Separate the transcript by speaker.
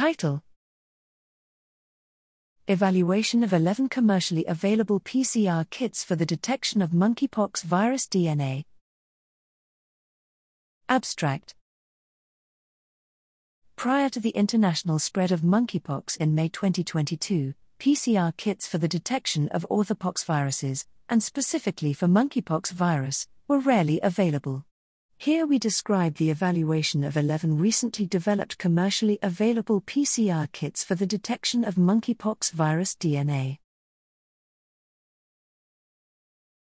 Speaker 1: Title Evaluation of 11 commercially available PCR kits for the detection of monkeypox virus DNA. Abstract Prior to the international spread of monkeypox in May 2022, PCR kits for the detection of orthopox viruses, and specifically for monkeypox virus, were rarely available. Here we describe the evaluation of 11 recently developed commercially available PCR kits for the detection of monkeypox virus DNA.